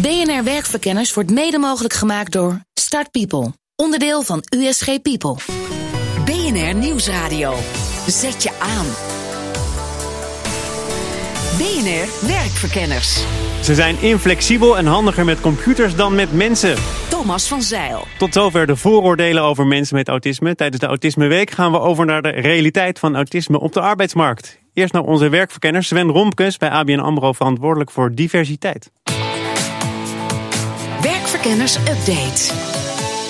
BNR Werkverkenners wordt mede mogelijk gemaakt door Start People, onderdeel van USG People. BNR Nieuwsradio. Zet je aan. BNR Werkverkenners. Ze zijn inflexibel en handiger met computers dan met mensen. Thomas van Zeil. Tot zover de vooroordelen over mensen met autisme. Tijdens de Autisme Week gaan we over naar de realiteit van autisme op de arbeidsmarkt. Eerst naar onze werkverkenner Sven Romkes bij ABN AMRO verantwoordelijk voor diversiteit. Werkverkenners Update.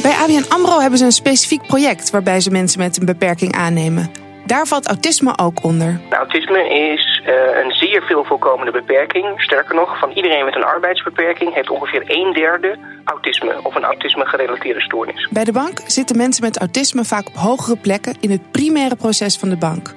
Bij ABN AMRO hebben ze een specifiek project waarbij ze mensen met een beperking aannemen. Daar valt autisme ook onder. Autisme is uh, een zeer veel voorkomende beperking. Sterker nog, van iedereen met een arbeidsbeperking heeft ongeveer een derde autisme of een autisme-gerelateerde stoornis. Bij de bank zitten mensen met autisme vaak op hogere plekken in het primaire proces van de bank.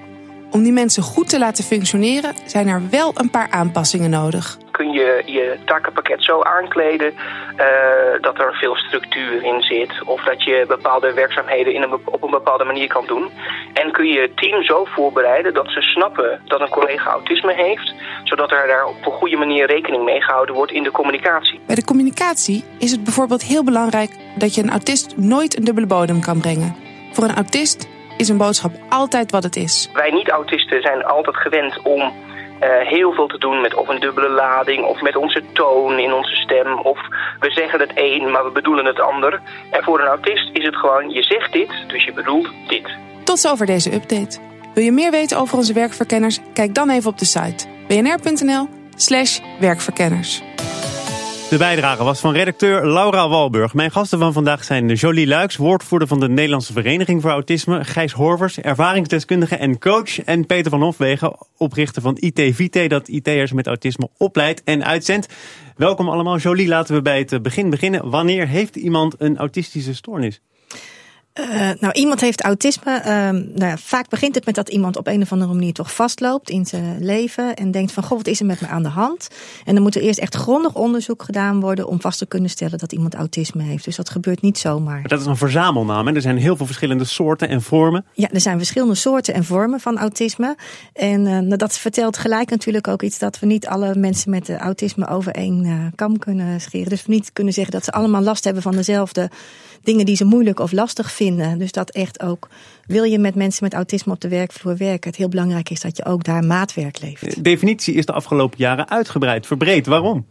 Om die mensen goed te laten functioneren zijn er wel een paar aanpassingen nodig. Kun je je takenpakket zo aankleden uh, dat er veel structuur in zit of dat je bepaalde werkzaamheden in een, op een bepaalde manier kan doen. En kun je het team zo voorbereiden dat ze snappen dat een collega autisme heeft, zodat er daar op een goede manier rekening mee gehouden wordt in de communicatie. Bij de communicatie is het bijvoorbeeld heel belangrijk dat je een autist nooit een dubbele bodem kan brengen. Voor een autist is een boodschap altijd wat het is. Wij niet-autisten zijn altijd gewend om uh, heel veel te doen met of een dubbele lading of met onze toon in onze stem. Of we zeggen het een, maar we bedoelen het ander. En voor een autist is het gewoon, je zegt dit, dus je bedoelt dit. Tot zover deze update. Wil je meer weten over onze werkverkenners? Kijk dan even op de site bnr.nl/slash werkverkenners. De bijdrage was van redacteur Laura Walburg. Mijn gasten van vandaag zijn Jolie Luiks, woordvoerder van de Nederlandse Vereniging voor Autisme. Gijs Horvers, ervaringsdeskundige en coach. En Peter van Hofwegen, oprichter van IT dat IT'ers met autisme opleidt en uitzendt. Welkom allemaal. Jolie, laten we bij het begin beginnen. Wanneer heeft iemand een autistische stoornis? Uh, nou, iemand heeft autisme. Uh, nou ja, vaak begint het met dat iemand op een of andere manier toch vastloopt in zijn leven. En denkt van, goh, wat is er met me aan de hand? En dan moet er eerst echt grondig onderzoek gedaan worden om vast te kunnen stellen dat iemand autisme heeft. Dus dat gebeurt niet zomaar. Maar dat is een verzamelnaam. Hè? Er zijn heel veel verschillende soorten en vormen. Ja, er zijn verschillende soorten en vormen van autisme. En uh, dat vertelt gelijk natuurlijk ook iets dat we niet alle mensen met autisme over één kam kunnen scheren. Dus we niet kunnen zeggen dat ze allemaal last hebben van dezelfde dingen die ze moeilijk of lastig vinden. Dus dat echt ook, wil je met mensen met autisme op de werkvloer werken, het heel belangrijk is dat je ook daar maatwerk levert. De definitie is de afgelopen jaren uitgebreid, verbreed. Waarom?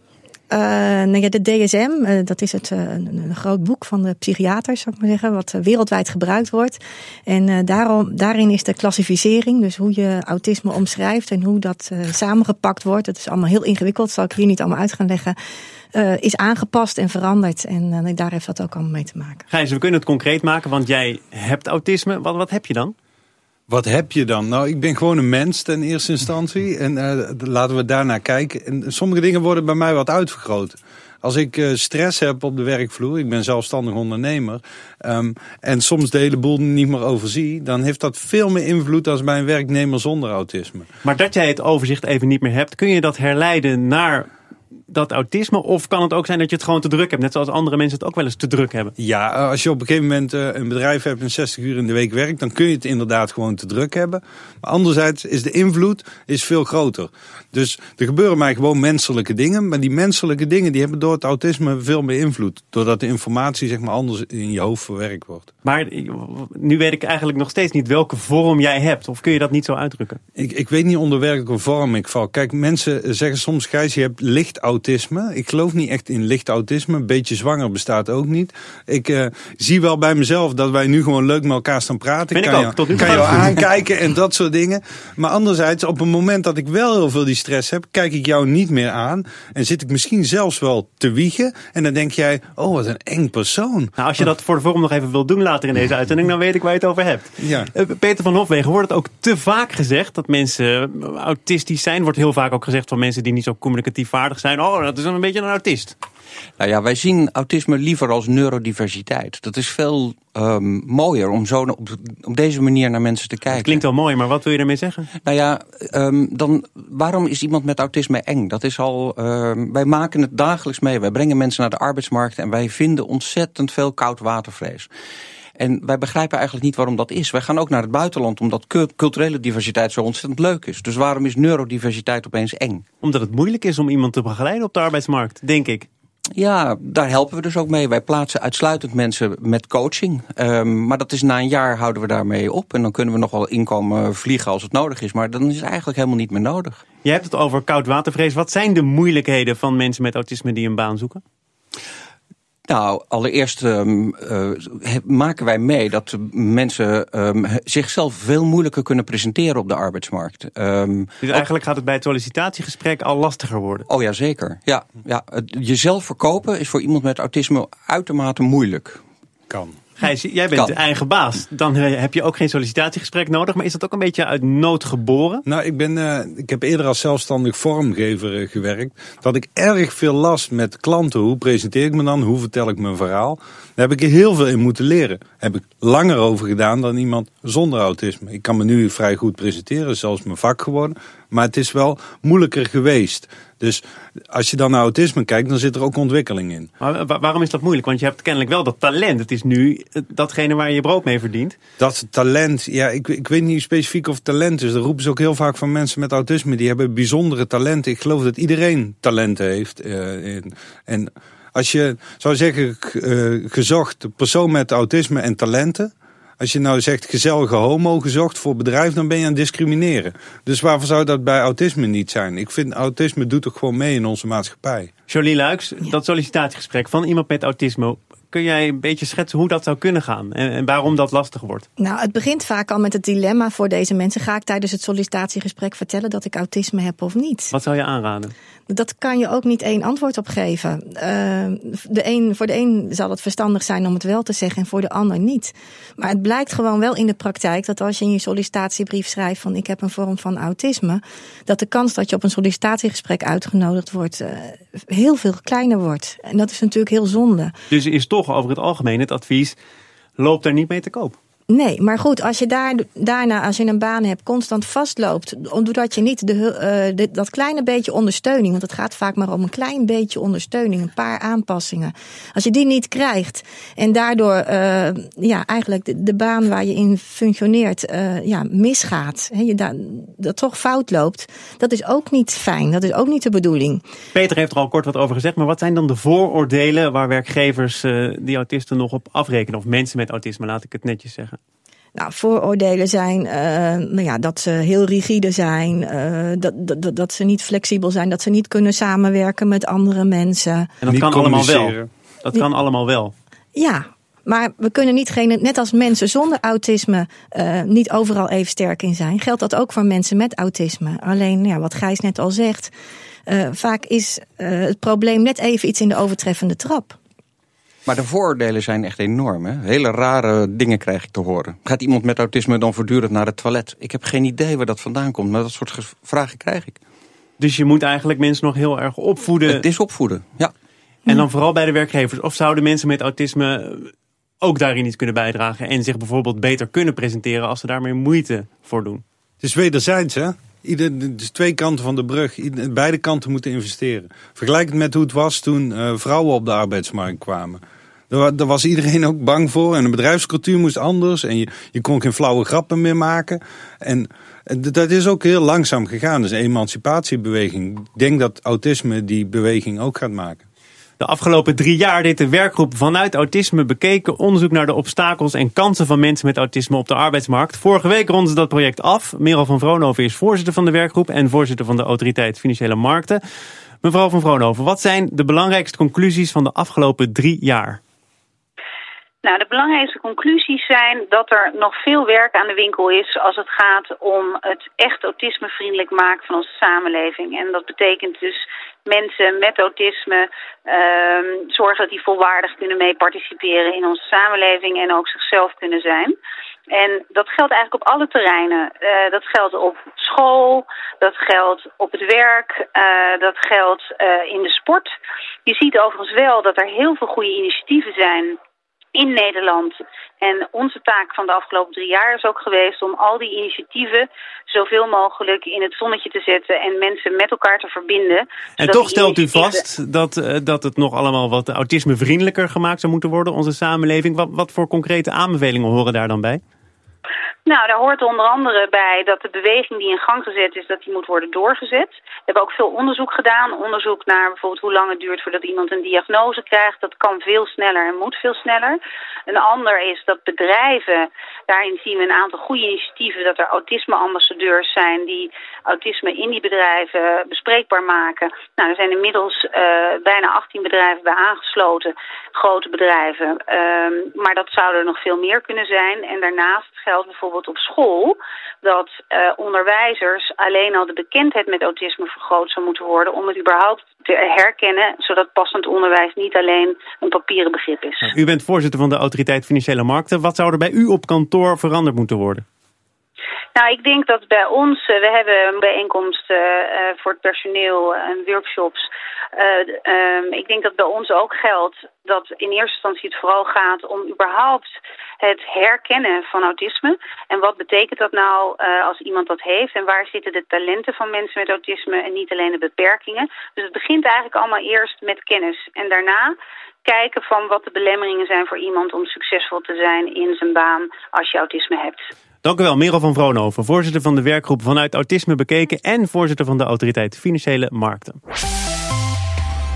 Uh, nou de DSM, uh, dat is het, uh, een, een, groot boek van de psychiaters, zou ik maar zeggen, wat wereldwijd gebruikt wordt. En daarom, daarin is de klassificering, dus hoe je autisme omschrijft en hoe dat samengepakt wordt. Het is allemaal heel ingewikkeld, zal ik hier niet allemaal uit gaan leggen. Is aangepast en veranderd. En daar heeft dat ook allemaal mee te maken. Gijs, we kunnen het concreet maken, want jij hebt autisme. Wat, wat heb je dan? Wat heb je dan? Nou, ik ben gewoon een mens ten eerste instantie. En uh, laten we daarnaar kijken. En sommige dingen worden bij mij wat uitvergroot. Als ik uh, stress heb op de werkvloer, ik ben zelfstandig ondernemer, um, en soms de hele boel niet meer overzie, dan heeft dat veel meer invloed dan bij een werknemer zonder autisme. Maar dat jij het overzicht even niet meer hebt, kun je dat herleiden naar dat autisme? Of kan het ook zijn dat je het gewoon te druk hebt? Net zoals andere mensen het ook wel eens te druk hebben. Ja, als je op een gegeven moment uh, een bedrijf hebt en 60 uur in de week werkt, dan kun je het inderdaad gewoon te druk hebben. Maar anderzijds is de invloed is veel groter. Dus er gebeuren mij gewoon menselijke dingen. Maar die menselijke dingen die hebben door het autisme veel meer invloed. Doordat de informatie zeg maar anders in je hoofd verwerkt wordt. Maar nu weet ik eigenlijk nog steeds niet welke vorm jij hebt. Of kun je dat niet zo uitdrukken? Ik, ik weet niet onder welke vorm ik val. Kijk, mensen zeggen soms, Gijs, je hebt licht autisme. Ik geloof niet echt in licht autisme. Een beetje zwanger bestaat ook niet. Ik uh, zie wel bij mezelf dat wij nu gewoon leuk met elkaar staan praten. Kan ik je, ook, tot nu kan je aankijken en dat soort dingen. Maar anderzijds, op het moment dat ik wel heel veel die stress heb, kijk ik jou niet meer aan. En zit ik misschien zelfs wel te wiegen. En dan denk jij, oh wat een eng persoon. Nou, als je dat voor de vorm nog even wilt doen later in deze uitzending, dan weet ik waar je het over hebt. Ja. Uh, Peter van Hofwegen, wordt het ook te vaak gezegd dat mensen autistisch zijn? Wordt heel vaak ook gezegd van mensen die niet zo communicatief vaardig zijn. Oh, dat is een beetje een autist. Nou ja, wij zien autisme liever als neurodiversiteit. Dat is veel um, mooier om zo op, op, deze manier naar mensen te kijken. Klinkt wel mooi, maar wat wil je daarmee zeggen? Nou ja, um, dan, waarom is iemand met autisme eng? Dat is al, um, wij maken het dagelijks mee. Wij brengen mensen naar de arbeidsmarkt en wij vinden ontzettend veel koud watervrees. En wij begrijpen eigenlijk niet waarom dat is. Wij gaan ook naar het buitenland omdat culturele diversiteit zo ontzettend leuk is. Dus waarom is neurodiversiteit opeens eng? Omdat het moeilijk is om iemand te begeleiden op de arbeidsmarkt, denk ik. Ja, daar helpen we dus ook mee. Wij plaatsen uitsluitend mensen met coaching. Um, maar dat is na een jaar houden we daarmee op. En dan kunnen we nog wel inkomen vliegen als het nodig is. Maar dan is het eigenlijk helemaal niet meer nodig. Je hebt het over koudwatervrees. Wat zijn de moeilijkheden van mensen met autisme die een baan zoeken? Nou, allereerst um, uh, maken wij mee dat mensen um, zichzelf veel moeilijker kunnen presenteren op de arbeidsmarkt. Um, dus eigenlijk gaat het bij het sollicitatiegesprek al lastiger worden? Oh ja, zeker. Ja, ja, jezelf verkopen is voor iemand met autisme uitermate moeilijk. Kan. Gijs, jij bent eigen baas. Dan eh, heb je ook geen sollicitatiegesprek nodig. Maar is dat ook een beetje uit nood geboren? Nou, ik, ben, uh, ik heb eerder als zelfstandig vormgever uh, gewerkt. Dat ik erg veel last met klanten. Hoe presenteer ik me dan? Hoe vertel ik mijn verhaal? Daar heb ik er heel veel in moeten leren. Daar heb ik langer over gedaan dan iemand zonder autisme. Ik kan me nu vrij goed presenteren. Zelfs mijn vak geworden. Maar het is wel moeilijker geweest. Dus als je dan naar autisme kijkt, dan zit er ook ontwikkeling in. Maar waarom is dat moeilijk? Want je hebt kennelijk wel dat talent. Het is nu datgene waar je je brood mee verdient. Dat talent, ja, ik, ik weet niet specifiek of talent is. Dat roepen ze ook heel vaak van mensen met autisme. Die hebben bijzondere talenten. Ik geloof dat iedereen talenten heeft. Uh, en als je zou zeggen, uh, gezocht persoon met autisme en talenten als je nou zegt gezellige homo gezocht voor bedrijf, dan ben je aan het discrimineren. Dus waarvoor zou dat bij autisme niet zijn? Ik vind autisme doet toch gewoon mee in onze maatschappij. Jolie Luiks, dat sollicitatiegesprek van iemand met autisme, Kun jij een beetje schetsen hoe dat zou kunnen gaan en, en, waarom dat lastig wordt? Nou, het begint vaak al met het dilemma voor deze mensen. Ga ik tijdens het sollicitatiegesprek vertellen dat ik autisme heb of niet? Wat zou je aanraden? Dat kan je ook niet één antwoord op geven. Uh, de een, voor de een zal het verstandig zijn om het wel te zeggen en voor de ander niet. Maar het blijkt gewoon wel in de praktijk dat als je in je sollicitatiebrief schrijft van ik heb een vorm van autisme, dat de kans dat je op een sollicitatiegesprek uitgenodigd wordt uh, heel veel kleiner wordt. En dat is natuurlijk heel zonde. Dus is toch over het algemeen het advies, loop daar niet mee te koop? Nee, maar goed, als je daar, daarna, als je een baan hebt, constant vastloopt, doordat je niet de, uh, de, dat kleine beetje ondersteuning, want het gaat vaak maar om een klein beetje ondersteuning, een paar aanpassingen. Als je die niet krijgt en daardoor uh, ja, eigenlijk de, baan waar je in functioneert uh, ja, misgaat, he, je da, dat toch fout loopt, dat is ook niet fijn. Dat is ook niet de bedoeling. Peter heeft er al kort wat over gezegd, maar wat zijn dan de vooroordelen waar werkgevers die autisten nog op afrekenen, of mensen met autisme, laat ik het netjes zeggen? Nou, vooroordelen zijn uh, nou ja, dat ze heel rigide zijn, uh, dat, dat, dat ze niet flexibel zijn, dat ze niet kunnen samenwerken met andere mensen. En dat niet kan allemaal wel. Dat kan allemaal wel. Ja, maar we kunnen niet, net als mensen zonder autisme uh, niet overal even sterk in zijn, geldt dat ook voor mensen met autisme. Alleen, ja, wat Gijs net al zegt, uh, vaak is uh, het probleem net even iets in de overtreffende trap. Maar de vooroordelen zijn echt enorm. Hè? Hele rare dingen krijg ik te horen. Gaat iemand met autisme dan voortdurend naar het toilet? Ik heb geen idee waar dat vandaan komt, maar dat soort vragen krijg ik. Dus je moet eigenlijk mensen nog heel erg opvoeden? Het is opvoeden, ja. En dan vooral bij de werkgevers? Of zouden mensen met autisme ook daarin iets kunnen bijdragen... en zich bijvoorbeeld beter kunnen presenteren als ze daar meer moeite voor doen? Het is wederzijds, hè? Ieder, dus twee kanten van de brug. beide kanten moeten investeren. Vergelijk het met hoe het was toen uh, vrouwen op de arbeidsmarkt kwamen. Daar, was iedereen ook bang voor. En de bedrijfscultuur moest anders. En je, je kon geen flauwe grappen meer maken. En dat is ook heel langzaam gegaan. Dus een emancipatiebeweging. Ik denk dat autisme die beweging ook gaat maken. De afgelopen drie jaar deed de werkgroep vanuit autisme bekeken onderzoek naar de obstakels en kansen van mensen met autisme op de arbeidsmarkt. Vorige week rondde dat project af. Merel van Vroonhoven is voorzitter van de werkgroep en voorzitter van de Autoriteit Financiële Markten. Mevrouw van Vroonhoven, wat zijn de belangrijkste conclusies van de afgelopen drie jaar? Nou, de belangrijkste conclusies zijn dat er nog veel werk aan de winkel is als het gaat om het echt autismevriendelijk maken van onze samenleving. En dat betekent dus mensen met autisme uh, zorgen dat die volwaardig kunnen mee participeren in onze samenleving en ook zichzelf kunnen zijn. En dat geldt eigenlijk op alle terreinen. Uh, dat geldt op school, dat geldt op het werk, uh, dat geldt uh, in de sport. Je ziet overigens wel dat er heel veel goede initiatieven zijn in Nederland. En onze taak van de afgelopen drie jaar is ook geweest om al die initiatieven zoveel mogelijk in het zonnetje te zetten en mensen met elkaar te verbinden. En toch stelt u vast dat, uh, dat het nog allemaal wat autismevriendelijker gemaakt zou moeten worden, onze samenleving. Wat, wat voor concrete aanbevelingen horen daar dan bij? Nou, daar hoort onder andere bij dat de beweging die in gang gezet is, dat die moet worden doorgezet. We hebben ook veel onderzoek gedaan. Onderzoek naar bijvoorbeeld hoe lang het duurt voordat iemand een diagnose krijgt. Dat kan veel sneller en moet veel sneller. Een ander is dat bedrijven, daarin zien we een aantal goede initiatieven, dat er autisme-ambassadeurs zijn die autisme in die bedrijven bespreekbaar maken. Nou, er zijn inmiddels uh, bijna 18 bedrijven bij aangesloten, grote bedrijven. Uh, maar dat zouden er nog veel meer kunnen zijn. En daarnaast geldt bijvoorbeeld op school dat uh, onderwijzers alleen al de bekendheid met autisme vergroot zou moeten worden om het überhaupt te herkennen, zodat passend onderwijs niet alleen een papieren begrip is. U bent voorzitter van de Autoriteit Financiële Markten. Wat zou er bij u op kantoor veranderd moeten worden? Nou, ik denk dat bij ons, uh, we hebben bijeenkomsten uh, voor het personeel en workshops. Uh, ik denk dat bij ons ook geldt dat in eerste instantie het vooral gaat om überhaupt het herkennen van autisme. En wat betekent dat nou als iemand dat heeft en waar zitten de talenten van mensen met autisme en niet alleen de beperkingen. Dus het begint eigenlijk allemaal eerst met kennis en daarna kijken van wat de belemmeringen zijn voor iemand om succesvol te zijn in zijn baan als je autisme hebt. Dank u wel, Merel van Vroonhoven, voorzitter van de werkgroep Vanuit Autisme Bekeken en voorzitter van de Autoriteit Financiële Markten.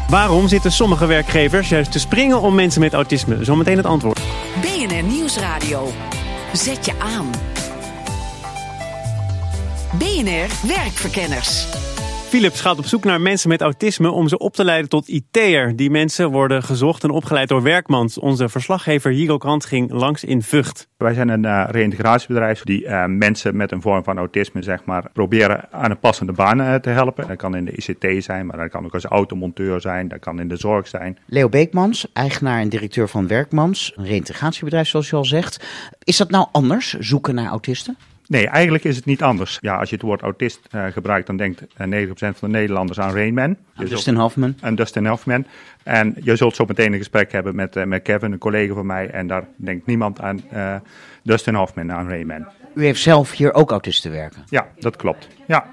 Waarom zitten sommige werkgevers juist te springen om mensen met autisme? Zometeen het antwoord. BNR Nieuwsradio. Zet je aan. BNR Werkverkenners. Philips gaat op zoek naar mensen met autisme om ze op te leiden tot IT'er. Die mensen worden gezocht en opgeleid door Werkmans. Onze verslaggever Higo Krant ging langs in Vught. Wij zijn een uh, reïntegratiebedrijf die uh, mensen met een vorm van autisme zeg maar, proberen aan een passende baan uh, te helpen. Dat kan in de ICT zijn, maar dat kan ook als automonteur zijn, dat kan in de zorg zijn. Leo Beekmans, eigenaar en directeur van Werkmans, een reïntegratiebedrijf zoals je al zegt. Is dat nou anders, zoeken naar autisten? Nee, eigenlijk is het niet anders. Ja, als je het woord autist uh, gebruikt, dan denkt uh, 90% van de Nederlanders aan Rainman. Aan Dustin Hoffman. En Dustin Hoffman. En je zult zo meteen een gesprek hebben met, uh, met Kevin, een collega van mij. En daar denkt niemand aan Dustin Hoffman, aan Rainman. U heeft zelf hier ook autisten werken? Ja, dat klopt. Ja.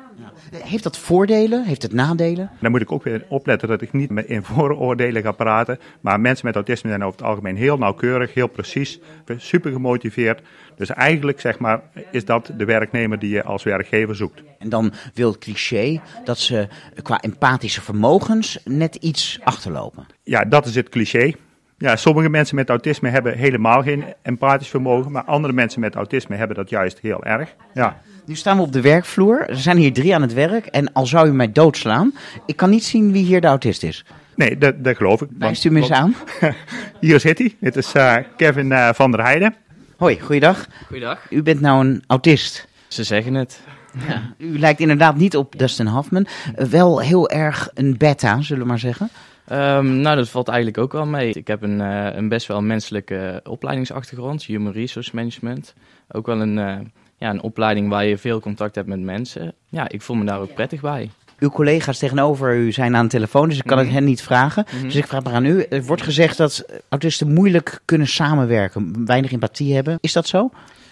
Heeft dat voordelen? Heeft het nadelen? Dan moet ik ook weer opletten dat ik niet in vooroordelen ga praten. Maar mensen met autisme zijn over het algemeen heel nauwkeurig, heel precies, super gemotiveerd. Dus eigenlijk zeg maar, is dat de werknemer die je als werkgever zoekt. En dan wil het cliché dat ze qua empathische vermogens net iets achterlopen. Ja, dat is het cliché. Ja, sommige mensen met autisme hebben helemaal geen empathisch vermogen, maar andere mensen met autisme hebben dat juist heel erg. Ja. Nu staan we op de werkvloer. Er zijn hier drie aan het werk. En al zou u mij doodslaan, ik kan niet zien wie hier de autist is. Nee, dat, dat geloof ik. Wijst u me eens aan? hier zit hij. Dit is uh, Kevin uh, van der Heijden. Hoi, goeiedag. Goeiedag. U bent nou een autist. Ze zeggen het. Ja. U lijkt inderdaad niet op Dustin Hoffman. Uh, wel heel erg een beta, zullen we maar zeggen. Um, nou, dat valt eigenlijk ook wel mee. Ik heb een, uh, een best wel menselijke opleidingsachtergrond, Human Resource Management. Ook wel een, uh, ja, een opleiding waar je veel contact hebt met mensen. Ja, ik voel me daar ook prettig bij. Uw collega's tegenover u zijn aan de telefoon, dus ik kan mm -hmm. het hen niet vragen. Mm -hmm. Dus ik vraag maar aan u. Er wordt gezegd dat autisten moeilijk kunnen samenwerken, weinig empathie hebben. Is dat zo?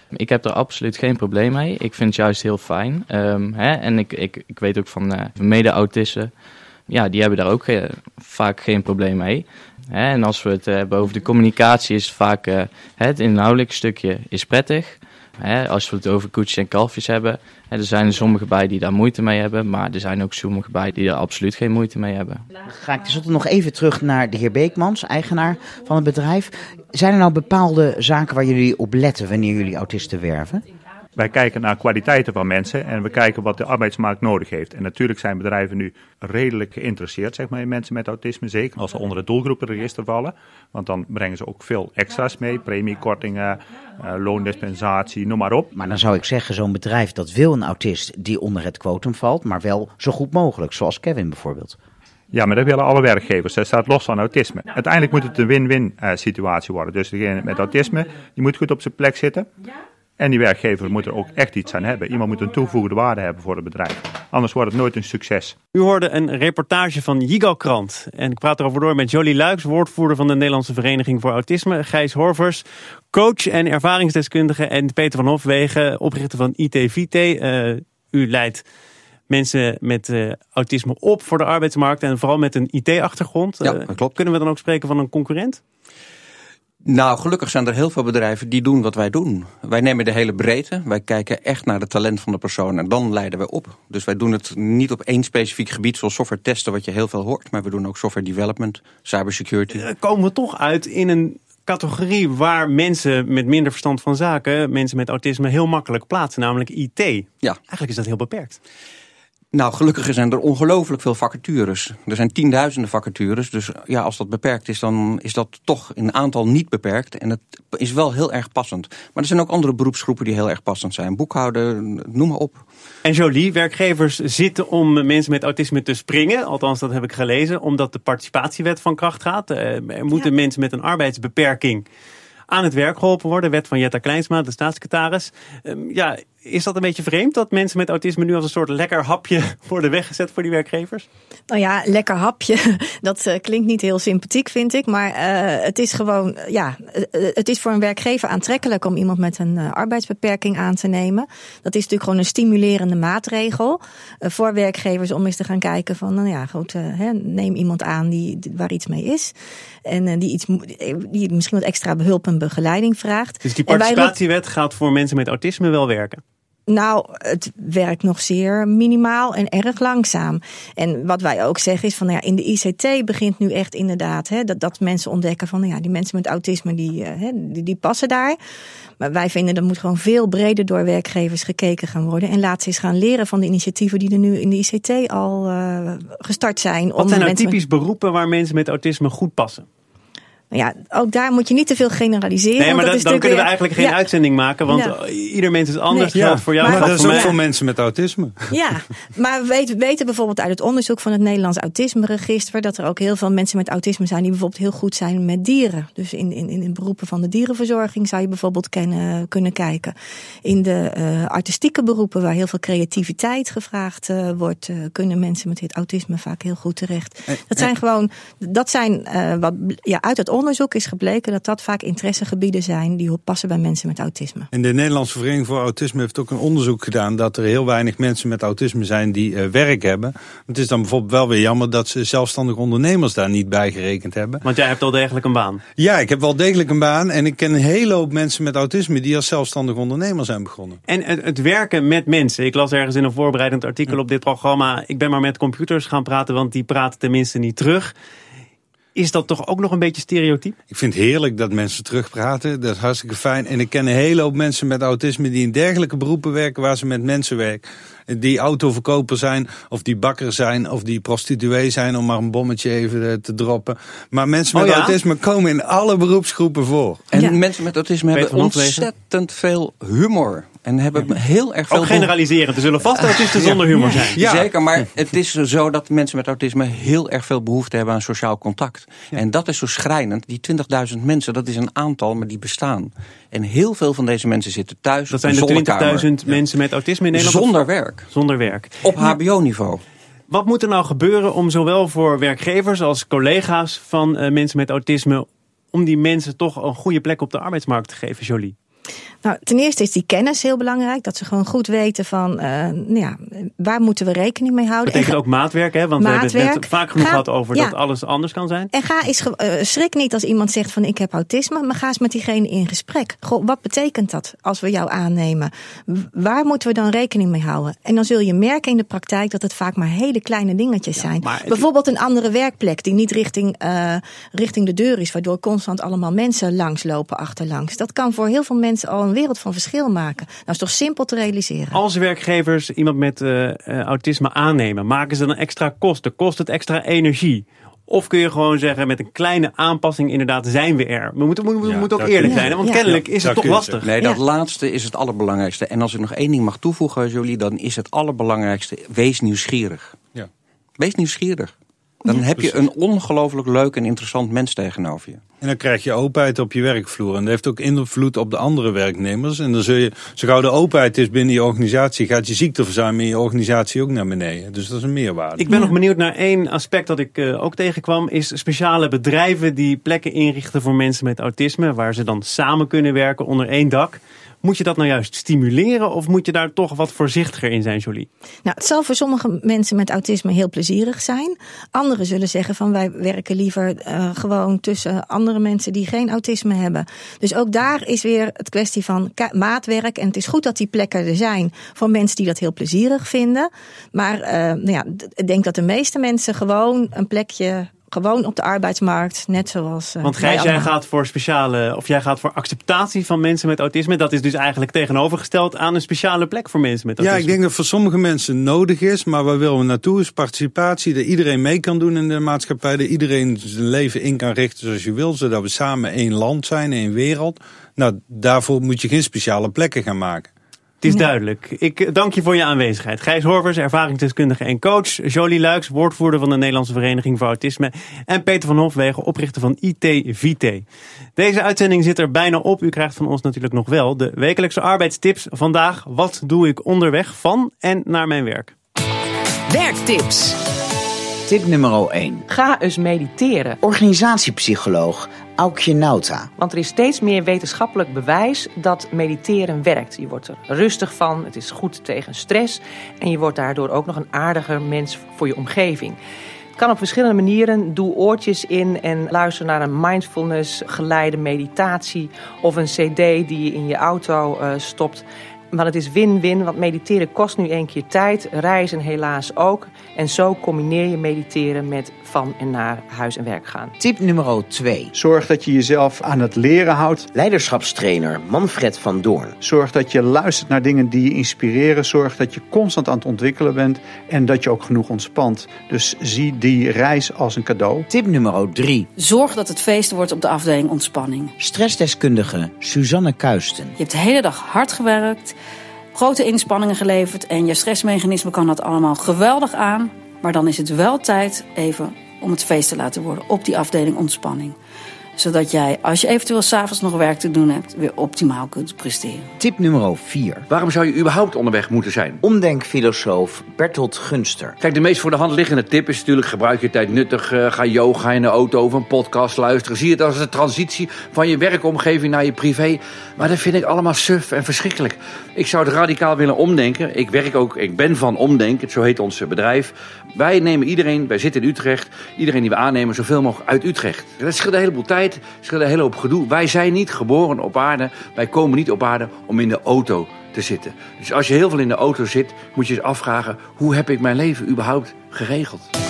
Ik heb er absoluut geen probleem mee. Ik vind het juist heel fijn. Um, hè? En ik, ik, ik weet ook van uh, mede-autisten ja, die hebben daar ook uh, vaak geen probleem mee. Hè, en als we het uh, hebben over de communicatie, is vaak uh, het inhoudelijke stukje is prettig. Hè, als we het over koetjes en kalfjes hebben, er zijn er sommigen bij die daar moeite mee hebben, maar er zijn ook sommigen bij die er absoluut geen moeite mee hebben. Ga ik tenslotte nog even terug naar de heer Beekmans, eigenaar van het bedrijf. Zijn er nou bepaalde zaken waar jullie op letten wanneer jullie autisten werven? Wij kijken naar kwaliteiten van mensen en we kijken wat de arbeidsmarkt nodig heeft. En natuurlijk zijn bedrijven nu redelijk geïnteresseerd zeg maar, in mensen met autisme, zeker als ze onder het doelgroepenregister vallen. Want dan brengen ze ook veel extra's mee, premiekortingen, uh, loondispensatie, noem maar op. Maar dan zou ik zeggen, zo'n bedrijf dat wil een autist die onder het quotum valt, maar wel zo goed mogelijk, zoals Kevin bijvoorbeeld. Ja, maar dat willen alle werkgevers. Dat staat los van autisme. Uiteindelijk moet het een win-win uh, situatie worden. Dus degene met autisme, die moet goed op zijn plek zitten. En die werkgever moet er ook echt iets aan hebben. Iemand moet een toegevoegde waarde hebben voor het bedrijf. Anders wordt het nooit een succes. U hoorde een reportage van Jigo Krant. En ik praat erover door met Jolie Luiks, woordvoerder van de Nederlandse Vereniging voor Autisme. Gijs Horvers, coach en ervaringsdeskundige. En Peter van Hofwegen, oprichter van ITVT. Uh, u leidt mensen met uh, autisme op voor de arbeidsmarkt. En vooral met een IT-achtergrond. Ja, dat klopt. Kunnen we dan ook spreken van een concurrent? Nou, gelukkig zijn er heel veel bedrijven die doen wat wij doen. Wij nemen de hele breedte. Wij kijken echt naar het talent van de persoon en dan leiden we op. Dus wij doen het niet op één specifiek gebied, zoals software testen, wat je heel veel hoort. Maar we doen ook software development, cybersecurity. Uh, komen we toch uit in een categorie waar mensen met minder verstand van zaken, mensen met autisme, heel makkelijk plaatsen, namelijk IT. Ja. Eigenlijk is dat heel beperkt. Nou, gelukkig zijn er ongelooflijk veel vacatures. Er zijn tienduizenden vacatures. Dus ja, als dat beperkt is, dan is dat toch in aantal niet beperkt. En het is wel heel erg passend. Maar er zijn ook andere beroepsgroepen die heel erg passend zijn. Boekhouden, noem maar op. En Jolie, werkgevers zitten om mensen met autisme te springen. Althans, dat heb ik gelezen. Omdat de participatiewet van kracht gaat. Er moeten mensen met een arbeidsbeperking aan het werk geholpen worden. Wet van Jetta Kleinsma, de staatssecretaris. Um, ja, is dat een beetje vreemd dat mensen met autisme nu als een soort lekker hapje worden weggezet voor die werkgevers? Nou ja, lekker hapje. Dat uh, klinkt niet heel sympathiek, vind ik. Maar uh, het is gewoon, ja, uh, het is voor een werkgever aantrekkelijk om iemand met een arbeidsbeperking aan te nemen. Dat is natuurlijk gewoon een stimulerende maatregel voor werkgevers om eens te gaan kijken van, nou ja, goed, neem iemand aan die, waar iets mee is. En die, iets, die misschien wat extra behulp en begeleiding vraagt. Dus die participatiewet gaat voor mensen met autisme wel werken? Nou, het werkt nog zeer minimaal en erg langzaam. En wat wij ook zeggen is van, nou ja, in de ICT begint nu echt inderdaad hè, dat, dat mensen ontdekken van, nou ja, die mensen met autisme die, hè, die, die passen daar. Maar wij vinden dat moet gewoon veel breder door werkgevers gekeken gaan worden. En laat ze eens gaan leren van de initiatieven die er nu in de ICT al uh, gestart zijn. Wat zijn nou typisch beroepen waar mensen met autisme goed passen? Nou ja, ook daar moet je niet te veel generaliseren. Nee, maar dat, dan kunnen we eigenlijk geen ja. uitzending maken, want ja. ieder mens is anders. Nee. Geldt voor jou. Maar, maar dat is ook voor mensen met autisme. Ja, maar we weten, weten bijvoorbeeld uit het onderzoek van het Nederlands Autisme-register dat er ook heel veel mensen met autisme zijn die bijvoorbeeld heel goed zijn met dieren. Dus in, in, in beroepen van de dierenverzorging zou je bijvoorbeeld kennen, kunnen kijken. In de uh, artistieke beroepen waar heel veel creativiteit gevraagd uh, wordt, uh, kunnen mensen met dit autisme vaak heel goed terecht. Dat zijn gewoon, dat zijn wat ja, uit het onderzoek is gebleken dat dat vaak interessegebieden zijn die passen bij mensen met autisme. En de Nederlandse Vereniging voor Autisme heeft ook een onderzoek gedaan dat er heel weinig mensen met autisme zijn die uh, werk hebben. Het is dan bijvoorbeeld wel weer jammer dat ze zelfstandige ondernemers daar niet bij gerekend hebben. Want jij hebt al degelijk een baan. Ja, ik heb wel degelijk een baan en ik ken een hele hoop mensen met autisme die als zelfstandig ondernemer zijn begonnen. En het, het werken met mensen. Ik las ergens in een voorbereidend artikel op dit programma. Ik ben maar met computers gaan praten, want die praten tenminste niet terug. Is dat toch ook nog een beetje stereotyp? Ik vind het heerlijk dat mensen terugpraten. Dat is hartstikke fijn. En ik ken een hele hoop mensen met autisme die in dergelijke beroepen werken waar ze met mensen werken. Die autoverkoper zijn, of die bakker zijn, of die prostituee zijn, om maar een bommetje even eh, te droppen. Maar mensen met oh ja? autisme komen in alle beroepsgroepen voor. En ja. mensen met autisme hebben ontzettend veel humor. En hebben heel erg veel... Ook generaliseren. Er zullen vast autisten zonder humor zijn. Ja. Zeker, maar het is zo dat mensen met autisme heel erg veel behoefte hebben aan sociaal contact. Ja. En dat is zo schrijnend. Die 20.000 mensen, dat is een aantal, maar die bestaan. En heel veel van deze mensen zitten thuis. Dat zijn de 20.000 mensen met autisme in Nederland? Zonder werk. Zonder werk. Op hbo-niveau. Wat moet er nou gebeuren om zowel voor werkgevers als collega's van uh, mensen met autisme... om die mensen toch een goede plek op de arbeidsmarkt te geven, Jolie? Nou, ten eerste is die kennis heel belangrijk. Dat ze gewoon goed weten van, uh, nou ja, waar moeten we rekening mee houden. Dat betekent ook maatwerk, hè? Want maatwerk. we hebben het net vaak genoeg gehad over ja. dat alles anders kan zijn. En ga eens, uh, schrik niet als iemand zegt van ik heb autisme, maar ga eens met diegene in gesprek. Goh, wat betekent dat als we jou aannemen? Waar moeten we dan rekening mee houden? En dan zul je merken in de praktijk dat het vaak maar hele kleine dingetjes ja, zijn. Bijvoorbeeld een andere werkplek die niet richting, uh, richting de deur is, waardoor constant allemaal mensen langslopen achterlangs. Dat kan voor heel veel mensen al een wereld van verschil maken. Nou is toch simpel te realiseren. Als werkgevers iemand met uh, autisme aannemen, maken ze dan extra kosten? Kost het extra energie? Of kun je gewoon zeggen, met een kleine aanpassing inderdaad zijn we er. We moeten, we ja, moeten ook eerlijk zijn, want ja. kennelijk is het toch lastig. Nee, dat laatste is het allerbelangrijkste. En als ik nog één ding mag toevoegen, Jolie, dan is het allerbelangrijkste, wees nieuwsgierig. Wees nieuwsgierig. Dan heb je een ongelooflijk leuk en interessant mens tegenover je. En dan krijg je openheid op je werkvloer. En dat heeft ook invloed op de andere werknemers. En dan zul je, zo gauw de openheid is binnen je organisatie, gaat je ziekteverzuim in je organisatie ook naar beneden. Dus dat is een meerwaarde. Ik ben nog benieuwd naar één aspect dat ik uh, ook tegenkwam. Is speciale bedrijven die plekken inrichten voor mensen met autisme. Waar ze dan samen kunnen werken onder één dak. Moet je dat nou juist stimuleren of moet je daar toch wat voorzichtiger in zijn, Jolie? Nou, het zal voor sommige mensen met autisme heel plezierig zijn. Anderen zullen zeggen van wij werken liever uh, gewoon tussen andere andere mensen die geen autisme hebben. Dus ook daar is weer het kwestie van maatwerk. En het is goed dat die plekken er zijn voor mensen die dat heel plezierig vinden. Maar uh, nou ja, ik denk dat de meeste mensen gewoon een plekje gewoon op de arbeidsmarkt, net zoals. Uh, Want Gijs, jij gaat voor speciale, of jij gaat voor acceptatie van mensen met autisme. Dat is dus eigenlijk tegenovergesteld aan een speciale plek voor mensen met autisme. Ja, ik denk dat voor sommige mensen nodig is, maar waar willen we naartoe is participatie, dat iedereen mee kan doen in de maatschappij, dat iedereen zijn leven in kan richten zoals je wil, zodat we samen één land zijn, één wereld. Nou, daarvoor moet je geen speciale plekken gaan maken. Het is duidelijk. Ik dank je voor je aanwezigheid. Gijs Horvers, ervaringsdeskundige en coach. Jolie Luiks, woordvoerder van de Nederlandse Vereniging voor Autisme. En Peter van Hofwegen, oprichter van IT Vite. Deze uitzending zit er bijna op. U krijgt van ons natuurlijk nog wel de wekelijkse arbeidstips. Vandaag, wat doe ik onderweg van en naar mijn werk? Werktips. Tip nummer 1. Ga eens mediteren. Organisatiepsycholoog Aukje Nauta. Want er is steeds meer wetenschappelijk bewijs dat mediteren werkt. Je wordt er rustig van, het is goed tegen stress en je wordt daardoor ook nog een aardiger mens voor je omgeving. Het kan op verschillende manieren. Doe oortjes in en luister naar een mindfulness geleide meditatie of een cd die je in je auto uh, stopt. Maar het is win-win, want mediteren kost nu één keer tijd, reizen helaas ook. En zo combineer je mediteren met van en naar huis en werk gaan. Tip nummer 2. Zorg dat je jezelf aan het leren houdt. Leiderschapstrainer Manfred van Doorn. Zorg dat je luistert naar dingen die je inspireren. Zorg dat je constant aan het ontwikkelen bent en dat je ook genoeg ontspant. Dus zie die reis als een cadeau. Tip nummer 3. Zorg dat het feest wordt op de afdeling ontspanning. Stressdeskundige Suzanne Kuisten. Je hebt de hele dag hard gewerkt grote inspanningen geleverd en je stressmechanisme kan dat allemaal geweldig aan. Maar dan is het wel tijd even om het feest te laten worden op die afdeling ontspanning zodat jij, als je eventueel s'avonds nog werk te doen hebt, weer optimaal kunt presteren. Tip nummer 4. Waarom zou je überhaupt onderweg moeten zijn? Omdenkfilosoof Bertolt Gunster. Kijk, de meest voor de hand liggende tip is natuurlijk: gebruik je tijd nuttig. Uh, ga yoga in de auto of een podcast luisteren. Zie het als een transitie van je werkomgeving naar je privé. Maar dat vind ik allemaal suf en verschrikkelijk. Ik zou het radicaal willen omdenken. Ik werk ook, ik ben van Omdenken, zo heet ons bedrijf. Wij nemen iedereen, wij zitten in Utrecht, iedereen die we aannemen, zoveel mogelijk uit Utrecht. Dat scheelt een heleboel tijd tijd een hele hoop gedoe. Wij zijn niet geboren op aarde. Wij komen niet op aarde om in de auto te zitten. Dus als je heel veel in de auto zit, moet je je afvragen: hoe heb ik mijn leven überhaupt geregeld?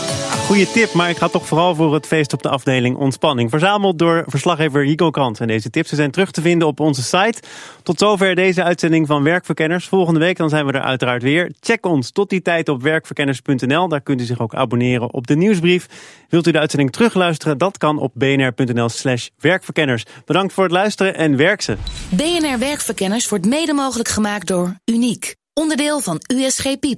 Goeie tip, maar ik ga toch vooral voor het feest op de afdeling ontspanning. Verzameld door verslaggever Hico Krant. En deze tips zijn terug te vinden op onze site. Tot zover deze uitzending van Werkverkenners. Volgende week dan zijn we er uiteraard weer. Check ons tot die tijd op werkverkenners.nl. Daar kunt u zich ook abonneren op de nieuwsbrief. Wilt u de uitzending terugluisteren? Dat kan op bnr.nl slash werkverkenners. Bedankt voor het luisteren en werk ze. BNR Werkverkenners wordt mede mogelijk gemaakt door Uniek. Onderdeel van USG Piep.